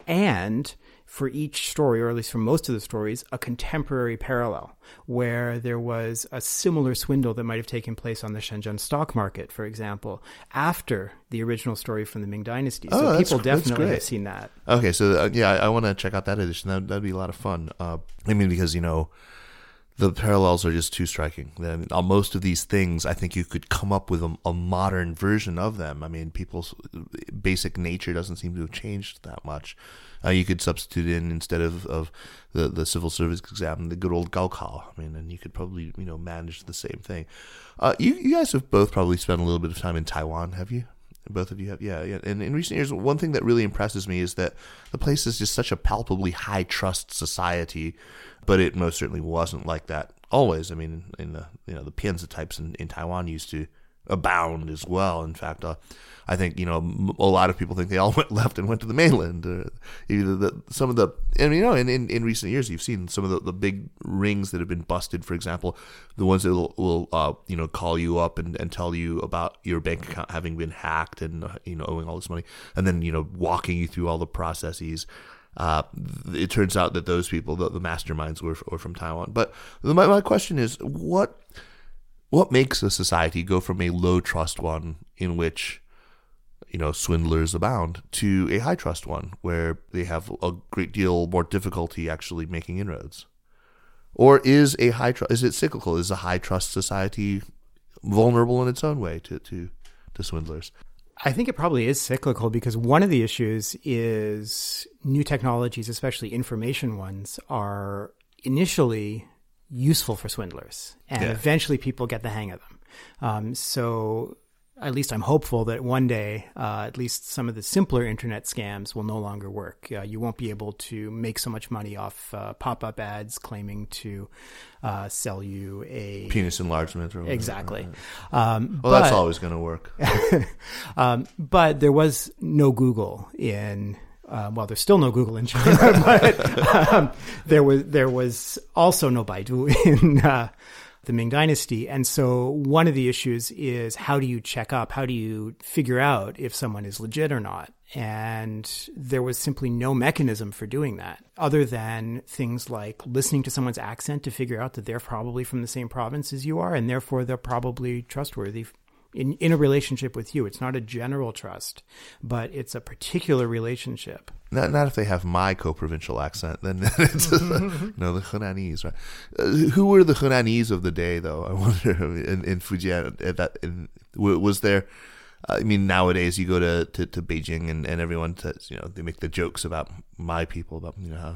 And for each story, or at least for most of the stories, a contemporary parallel where there was a similar swindle that might have taken place on the Shenzhen stock market, for example, after the original story from the Ming Dynasty.
Oh,
So people definitely have seen that.
Okay, so uh, yeah, I, I want to check out that edition. That that'd be a lot of fun. Uh, I mean, because you know, the parallels are just too striking. Mean, on most of these things, I think you could come up with a, a modern version of them. I mean, people's basic nature doesn't seem to have changed that much. Uh, you could substitute in instead of, of the, the civil service exam, the good old Gaokao. I mean, and you could probably you know manage the same thing. Uh, you you guys have both probably spent a little bit of time in Taiwan, have you? Both of you have, yeah, yeah. And in recent years, one thing that really impresses me is that the place is just such a palpably high trust society, but it most certainly wasn't like that always. I mean, in the you know the Pianzi types in, in Taiwan used to abound as well. In fact, uh, I think you know a lot of people think they all *laughs* went left and went to the mainland. Uh, either the, some of the, and you know, in, in, in, recent years, you've seen some of the, the big rings that have been busted. For example, the ones that will, will uh, you know call you up and, and tell you about your bank account having been hacked and uh, you know owing all this money, and then you know walking you through all the processes. Uh, it turns out that those people, the, the masterminds, were, were from Taiwan. But my, my question is, what what makes a society go from a low trust one in which you know swindlers abound to a high trust one where they have a great deal more difficulty actually making inroads? Or is a high trust is it cyclical? Is a high trust society vulnerable in its own way to to to swindlers?
I think it probably is cyclical because one of the issues is new technologies, especially information ones, are initially useful for swindlers, and yeah. eventually people get the hang of them. Um, so at least I'm hopeful that one day, uh, at least some of the simpler internet scams will no longer work. Uh, you won't be able to make so much money off uh, pop-up ads claiming to uh, sell you a
penis enlargement. Or
exactly.
Um, well, but, that's always going to work. *laughs*
um, but there was no Google in uh, well, there's still no Google in China, *laughs* but um, there was there was also no Baidu *laughs* in uh, the Ming Dynasty, and so one of the issues is how do you check up? How do you figure out if someone is legit or not? And there was simply no mechanism for doing that, other than things like listening to someone's accent to figure out that they're probably from the same province as you are, and therefore they're probably trustworthy in, in a relationship with you. It's not a general trust, but it's a particular relationship.
Not, not if they have my co-provincial accent, then *laughs* it's mm-hmm, mm-hmm. no the Henanese, right? Uh, who were the Henanese of the day, though? I *laughs* wonder in, in Fujian at that in, was there. I mean, nowadays you go to, to, to Beijing and, and everyone says, you know, they make the jokes about my people, about, you know, how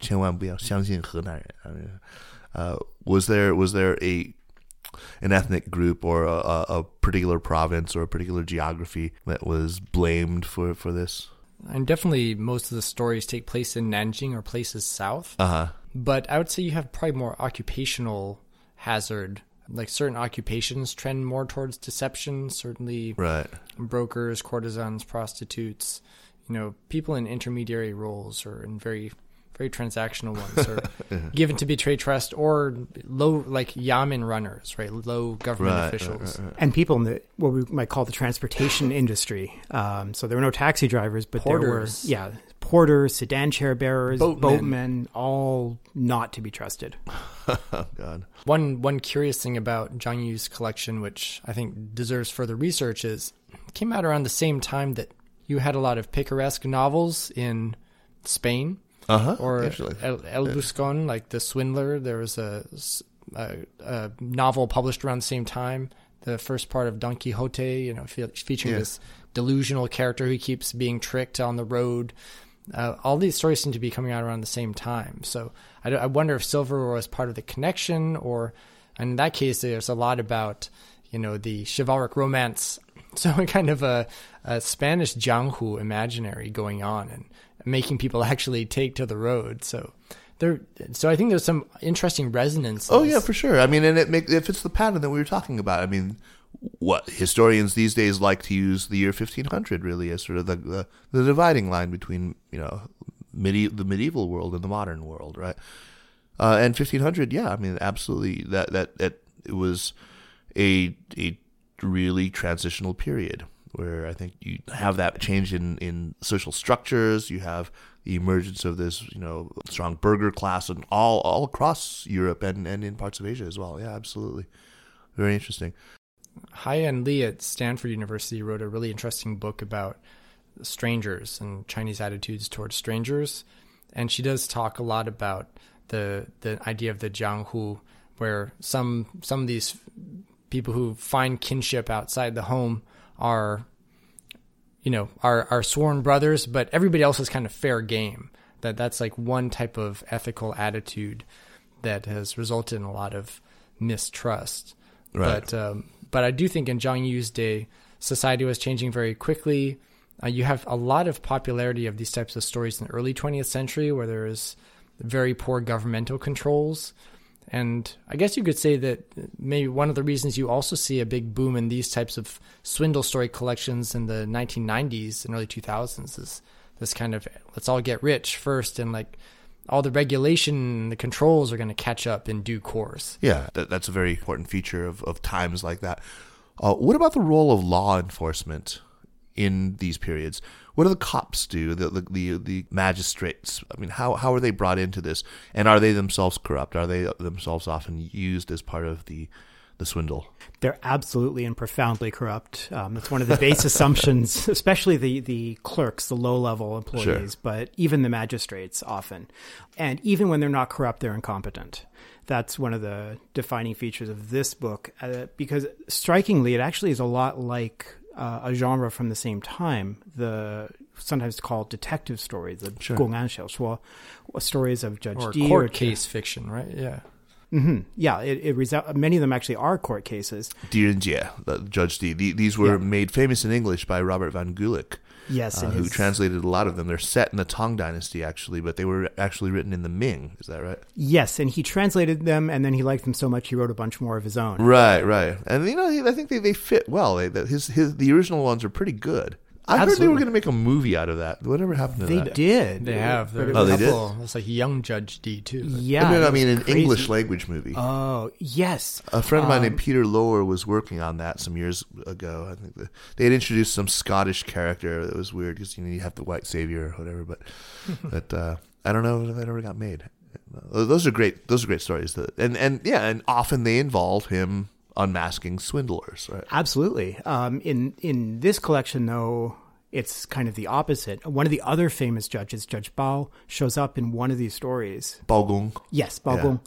千万不要相信河南人. I mean, uh, was there was there a an ethnic group or a, a, particular province or a particular geography that was blamed for, for this?
And definitely most of the stories take place in Nanjing or places south.
Uh-huh.
But I would say you have probably more occupational hazard. Like certain occupations trend more towards deception, certainly
right.
brokers, courtesans, prostitutes, you know, people in intermediary roles or in very very transactional ones, or *laughs* given to betray trust, or low like yamen runners, right? Low government right, officials, right,
right, and people in the what we might call the transportation *laughs* industry. Um, so there were no taxi drivers, but porters. there were yeah porters, sedan chair bearers, boatmen, boatmen all not to be trusted. *laughs*
oh, God.
One one curious thing about Zhang Yu's collection, which I think deserves further research, is came out around the same time that you had a lot of picaresque novels in Spain
uh-huh,
or El, El Buscon, like The Swindler. There was a, a, a, novel published around the same time. The first part of Don Quixote, you know, fe- featuring yeah. this delusional character who keeps being tricked on the road. Uh, all these stories seem to be coming out around the same time. So I, I wonder if Silver was part of the connection, or in that case, there's a lot about you know the chivalric romance *laughs* so a kind of a, a Spanish jianghu imaginary going on, and making people *laughs* actually take to the road. So there, so I think there's some interesting resonance.
Oh yeah, for sure. I mean, and it make, if it's the pattern that we were talking about. I mean, what historians these days like to use the year 1500 really as sort of the the, the dividing line between you know medi- the medieval world and the modern world, right? Uh, and 1500, yeah, I mean, absolutely. That that that it was a a really transitional period where I think you have that change in, in social structures. You have the emergence of this, you know, strong burgher class and all all across Europe and, and in parts of Asia as well. Yeah, absolutely. Very interesting.
Haiyan Lee at Stanford University wrote a really interesting book about strangers and Chinese attitudes towards strangers. And she does talk a lot about the the idea of the jianghu, where some some of these people who find kinship outside the home are you know are are sworn brothers, but everybody else is kind of fair game. That that's like one type of ethical attitude that has resulted in a lot of mistrust. Right. But um, but I do think in Zhang Yu's day, society was changing very quickly. Uh, you have a lot of popularity of these types of stories in the early 20th century where there is very poor governmental controls. And I guess you could say that maybe one of the reasons you also see a big boom in these types of swindle story collections in the 1990s and early 2000s is this kind of let's all get rich first and like all the regulation and the controls are going to catch up in due course.
Yeah, that, that's a very important feature of, of times like that. Uh, what about the role of law enforcement in these periods? What do the cops do? The, the, the the magistrates? I mean, how how are they brought into this? And are they themselves corrupt? Are they themselves often used as part of the the swindle?
They're absolutely and profoundly corrupt. Um, that's one of the base *laughs* assumptions, especially the the clerks, the low level employees, sure. but even the magistrates often, and even when they're not corrupt, they're incompetent. That's one of the defining features of this book, uh, because strikingly, it actually is a lot like uh, a genre from the same time, the sometimes called detective stories, the sure. 公案小说, uh, stories of Judge
or
Dee.
Court or case fiction, right? Yeah.
Mm-hmm. Yeah, it, it many of them actually are court cases.
Dear and yeah, Judge Dee. The, these were yeah. made famous in English by Robert van Gulik,
Yes,
uh, who his... translated a lot of them. They're set in the Tang Dynasty, actually, but they were actually written in the Ming. Is that right?
Yes, and he translated them, and then he liked them so much he wrote a bunch more of his own.
Right, right, and you know, I think they, they fit well. They, his his the original ones are pretty good. I Absolutely. heard they were going to make a movie out of that. Whatever happened to
they
that?
They did.
They have.
oh, they did.
It's like Young Judge Dee too.
Yeah.
I mean, I mean an crazy. English language movie.
Oh yes.
A friend of mine um, named Peter Lower was working on that some years ago. I think the, they had introduced some Scottish character that was weird because you know you have the white savior or whatever. But *laughs* but uh, I don't know if that ever got made. Those are great. Those are great stories. And and yeah, and often they involve him unmasking swindlers. Right.
Absolutely. Um, in in this collection, though it's kind of the opposite. One of the other famous judges, Judge Bao, shows up in one of these stories.
Bao Gong.
Yes, Bao yeah. Gong.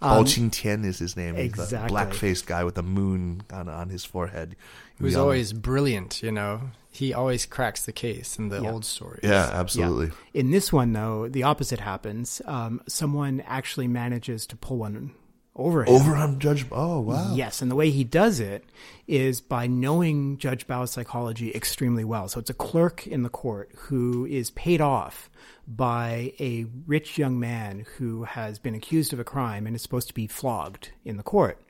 Um, Bao Qing Tian is his name.
Exactly.
He's black faced guy with a moon on, on his forehead.
Who's always brilliant, you know. He always cracks the case in the yeah. old stories.
Yeah, absolutely. Yeah.
In this one, though, the opposite happens. Um, someone actually manages to pull one over him.
Over on Judge. Oh wow.
Yes, and the way he does it is by knowing Judge Bao's psychology extremely well. So it's a clerk in the court who is paid off by a rich young man who has been accused of a crime and is supposed to be flogged in the court,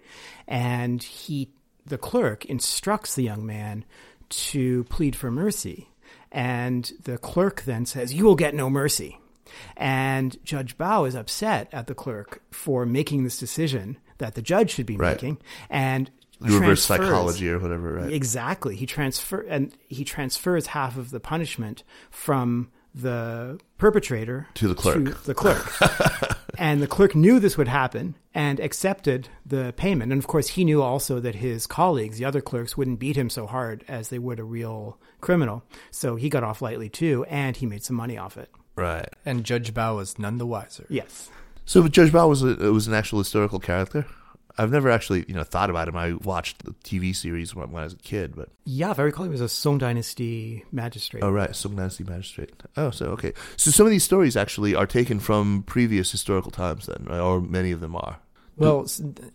and he, the clerk, instructs the young man to plead for mercy. And the clerk then says, You will get no mercy. And Judge Bao is upset at the clerk for making this decision that the judge should be right. making, and
reverse psychology or whatever, right?
Exactly. He transfer and he transfers half of the punishment from the perpetrator
to the clerk.
To the clerk. *laughs* and the clerk knew this would happen and accepted the payment. And of course, he knew also that his colleagues, the other clerks, wouldn't beat him so hard as they would a real criminal. So he got off lightly too, and he made some money off it.
Right.
And Judge Bao was none the wiser.
Yes.
So Judge Bao was a, was an actual historical character. I've never actually, you know, thought about him. I watched the TV series when, when I was a kid, but
yeah, very cool. He was a Song Dynasty magistrate.
Oh, right, Song Dynasty magistrate. Oh, so okay. So some of these stories actually are taken from previous historical times, then, right? or many of them are.
Well,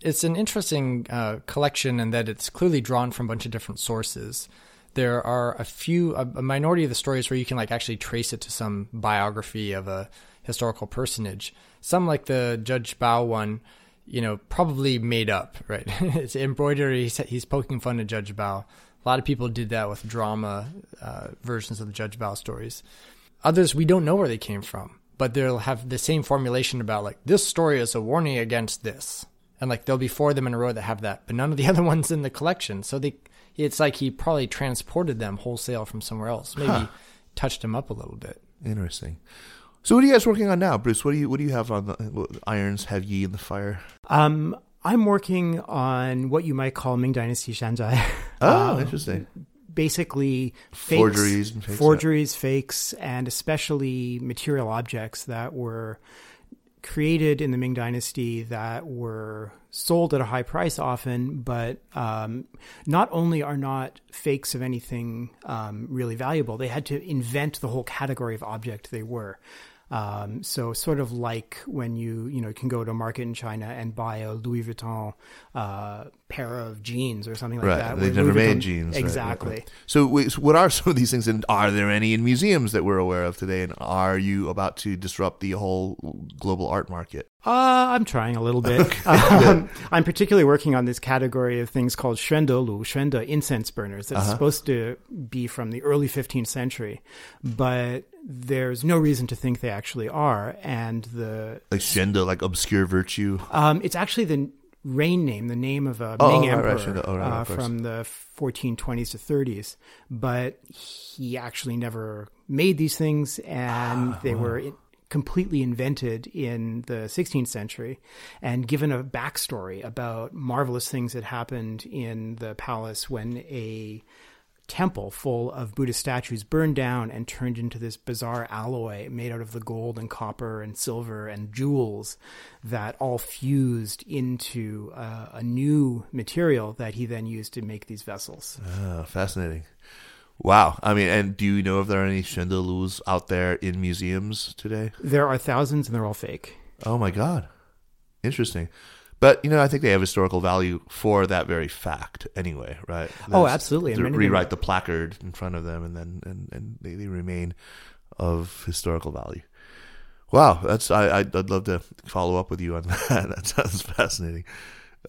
it's an interesting uh, collection in that it's clearly drawn from a bunch of different sources there are a few, a, a, minority of the stories where you can like actually trace it to some biography of a historical personage. Some like the Judge Bao one, you know, probably made up, right? *laughs* it's embroidery. He's, he's, poking fun at Judge Bao. A lot of people did that with drama uh, versions of the Judge Bao stories. Others, we don't know where they came from, but they'll have the same formulation about like this story is a warning against this, and like there'll be four of them in a row that have that, but none of the *laughs* other ones in the collection. So they it's like he probably transported them wholesale from somewhere else. Maybe huh. touched them up a little bit.
Interesting. So what are you guys working on now, Bruce? What do you what do you have on the irons have ye in the fire?
Um, I'm working on what you might call Ming Dynasty Shanzhai. *laughs*
Oh, um, interesting.
Basically, fakes,
forgeries, and fakes,
forgeries, fakes, and especially material objects that were created in the Ming Dynasty that were sold at a high price often, but um, not only are not fakes of anything um, really valuable, they had to invent the whole category of object they were. Um, so sort of like when you you know can go to a market in China and buy a Louis Vuitton uh, pair of jeans or something like
right.
that.
They've never
Louis
made
Vuitton-
jeans. right, right,
Exactly.
right. So, wait, so what are *laughs* some of these things, and are there any in museums that we're aware of today? And are you about to disrupt the whole global art market?
Uh, I'm trying a little bit. *laughs* um, I'm particularly working on this category of things called Xuande Xuande incense burners. That's supposed to be from the early 15th century, but there's no reason to think they actually are. And the
Like Shenda, like obscure virtue.
um, it's actually the reign name, the name of a
Oh,
Ming
right, right,
emperor
Oh, right,
uh, from the 1420s to 30s. But he actually never made these things, and
Ah,
they were in, completely invented in the 16th century. And given a backstory about marvelous things that happened in the palace when a temple full of Buddhist statues burned down and turned into this bizarre alloy made out of the gold and copper and silver and jewels that all fused into uh, a new material that he then used to make these vessels.
Oh, fascinating. Wow. I mean, and do you know if there are any Shendelus out there in museums today?
There are thousands and they're all fake.
Oh my God. Interesting. But you know, I think they have historical value for that very fact, anyway, right?
Oh, absolutely. And
rewrite the placard in front of them, and then and and they, they remain of historical value. Wow, that's I I'd, I'd love to follow up with you on *laughs* that. That sounds fascinating.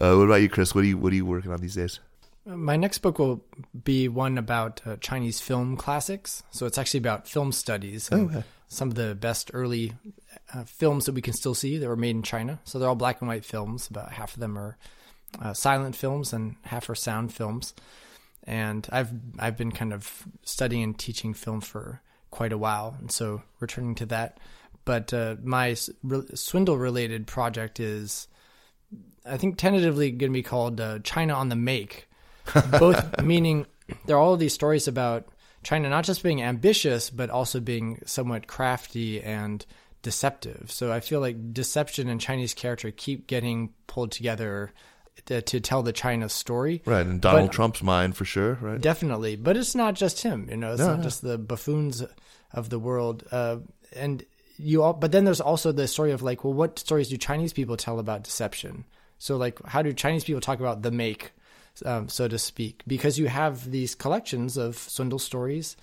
Uh, what about you, Chris? What are you what are you working on these days?
My next book will be one about uh, Chinese film classics. So it's actually about film studies and
Okay.
some of the best early uh, films that we can still see that were made in China. So they're all black and white films. About half of them are uh, silent films and half are sound films. And I've I've been kind of studying and teaching film for quite a while, and so returning to that. But uh, my re- swindle related project is, I think, tentatively going to be called uh, China on the Make *laughs* both meaning there are all of these stories about China not just being ambitious, but also being somewhat crafty and deceptive. So I feel like deception and Chinese character keep getting pulled together to, to tell the China story.
Right, in Donald
But-
Trump's mind, for sure. Right.
Definitely, but it's not just him. You know, it's
No,
not
no.
just the buffoons of the world. Uh, and you all, but then there's also the story of like, well, what stories do Chinese people tell about deception? So like, how do Chinese people talk about the make, um, so to speak? Because you have these collections of swindle stories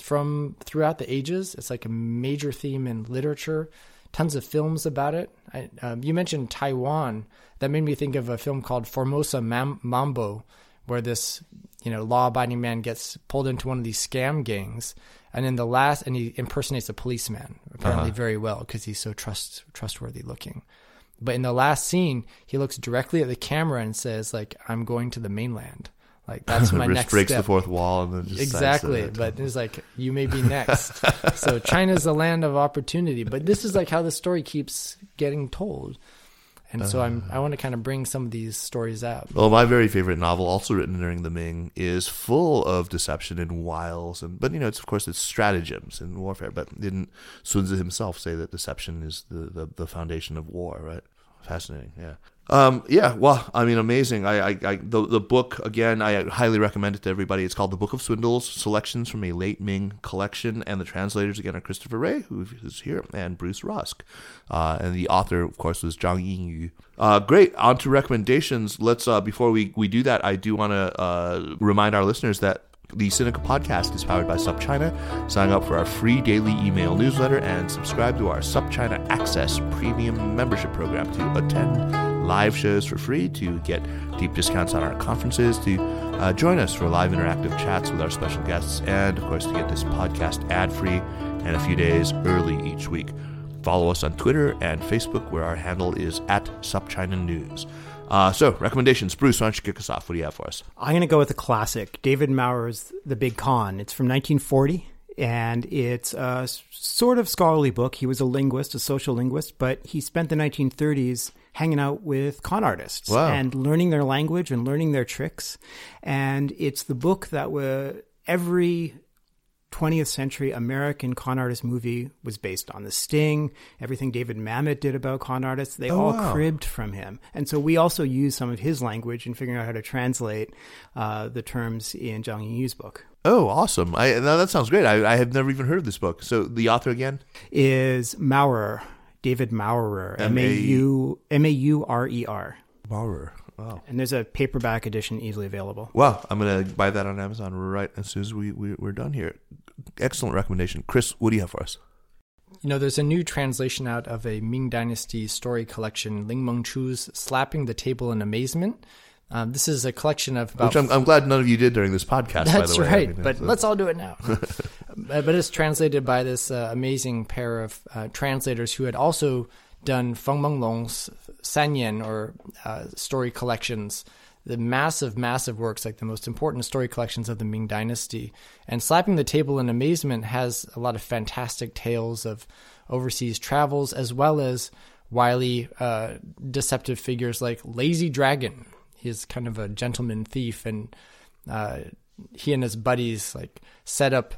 from throughout the ages. It's like a major theme in literature. Tons of films about it. I, um, you mentioned Taiwan. That made me think of a film called Formosa Mam- Mambo, where this you know law-abiding man gets pulled into one of these scam gangs, and in the last, and he impersonates a policeman apparently very well because he's so trust trustworthy looking. But in the last scene, he looks directly at the camera and says, "Like I'm going to the mainland. Like that's *laughs* my next
breaks
step."
the fourth wall and then just
exactly
it.
but it's like you may be *laughs* next so china's a land of opportunity but this is like how the story keeps getting told and so i'm i want to kind of bring some of these stories out
Well, my very favorite novel, also written during the Ming, is full of deception and wiles, and but you know, it's of course it's stratagems and warfare. But didn't Sun Tzu himself say that deception is the, the, the foundation of war? Right? Fascinating. Yeah. Um, yeah. Well, I mean, amazing. I, I, I the the book again. I highly recommend it to everybody. It's called The Book of Swindles: Selections from a Late Ming Collection, and the translators again are Christopher Rea, who is here, and Bruce Rusk, uh, and the author, of course, was Zhang Yingyu. Uh, great. On to recommendations. Let's uh, before we we do that, I do want to uh, remind our listeners that the Sinica podcast is powered by SupChina. Sign up for our free daily email newsletter and subscribe to our SupChina Access premium membership program to attend live shows for free, to get deep discounts on our conferences, to uh, join us for live interactive chats with our special guests, and of course to get this podcast ad free and a few days early each week. Follow us on Twitter and Facebook, where our handle is at SupChina News. Uh, so, recommendations. Bruce, why don't you kick us off? What do you have for us?
I'm going to go with a classic, David Maurer's The Big Con. It's from 1940, and it's a sort of scholarly book. He was a linguist, a social linguist, but he spent the 1930s hanging out with con artists
Wow.
and learning their language and learning their tricks. And it's the book that wa every 20th century American con artist movie was based on The Sting. Everything David Mamet did about con artists, they
Oh,
all
wow.
cribbed from him. And so we also use some of his language in figuring out how to translate uh, the terms in Zhang Yingyu's book.
Oh, awesome! I that sounds great. I, I have never even heard of this book. So the author again?
Is Maurer, David Maurer,
M A-
M A U M A U R E R.
Maurer. Wow.
And there's a paperback edition easily available.
Wow, I'm gonna buy that on Amazon right as soon as we, we we're done here. Excellent recommendation, Chris. What do you have for us?
You know, there's a new translation out of a Ming Dynasty story collection, Ling Meng Chu's Slapping the Table in Amazement. Um, this is a collection of about
Which I'm, I'm glad none of you did during this podcast. by
That's
the way. I
right,
mean,
but
uh,
let's all do it now. *laughs* Uh, but it's translated by this uh, amazing pair of uh, translators who had also done Feng Menglong's Sanyan or uh, story collections, the massive, massive works, like the most important story collections of the Ming Dynasty. And Slapping the Table in Amazement has a lot of fantastic tales of overseas travels, as well as wily, uh, deceptive figures like Lazy Dragon. He's kind of a gentleman thief and uh, he and his buddies like set up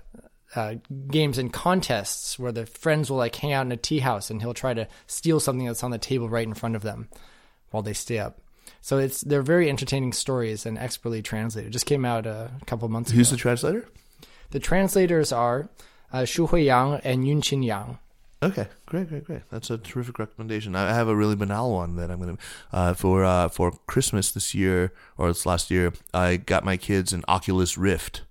uh, games and contests where the friends will like hang out in a tea house and he'll try to steal something that's on the table right in front of them while they stay up. So it's they're very entertaining stories and expertly translated. It Just came out uh, a couple months
Who's
ago.
Who's the translator?
The translators are uh, Shu Hui Yang and Yun Qin Yang.
Okay, great, great, great. That's a terrific recommendation. I have a really banal one that I'm gonna uh, for uh, for Christmas this year or this last year. I got my kids an Oculus Rift,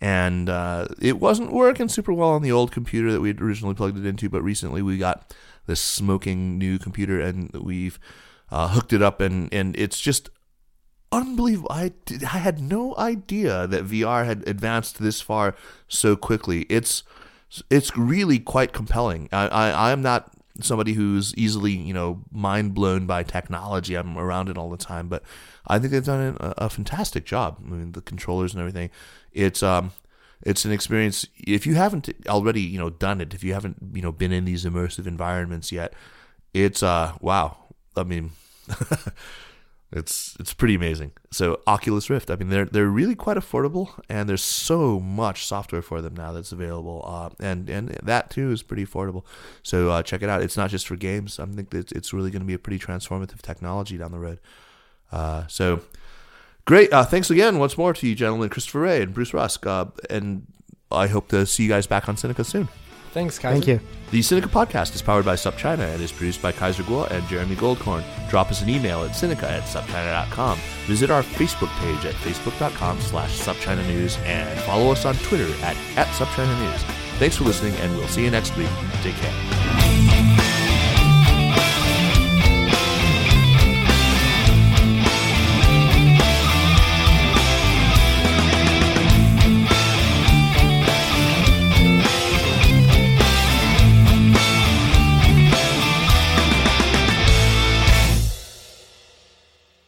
and uh, it wasn't working super well on the old computer that we had originally plugged it into. But recently we got this smoking new computer, and we've uh, hooked it up, and and it's just unbelievable. I did, I had no idea that VR had advanced this far so quickly. It's it's really quite compelling. I, I I'm not somebody who's easily you know mind blown by technology. I'm around it all the time, but I think they've done a, a fantastic job. I mean, the controllers and everything. It's um. It's an experience. If you haven't already, you know, done it, if you haven't, you know, been in these immersive environments yet, it's uh, wow. I mean, *laughs* it's it's pretty amazing. So Oculus Rift, I mean, they're they're really quite affordable, and there's so much software for them now that's available, uh, and and that too is pretty affordable. So uh, check it out. It's not just for games. I think that it's really going to be a pretty transformative technology down the road. Uh, so great. Uh, thanks again once more to you, gentlemen, Christopher Rea and Bruce Rusk, uh, and I hope to see you guys back on Sinica soon.
Thanks, Kaiser.
Thank you.
The Sinica podcast is powered by SupChina and is produced by Kaiser Kuo and Jeremy Goldkorn. Drop us an email at Sinica at SupChina.com. Visit our Facebook page at Facebook.com slash SupChina News and follow us on Twitter at, at SupChina News. Thanks for listening and we'll see you next week. Take care.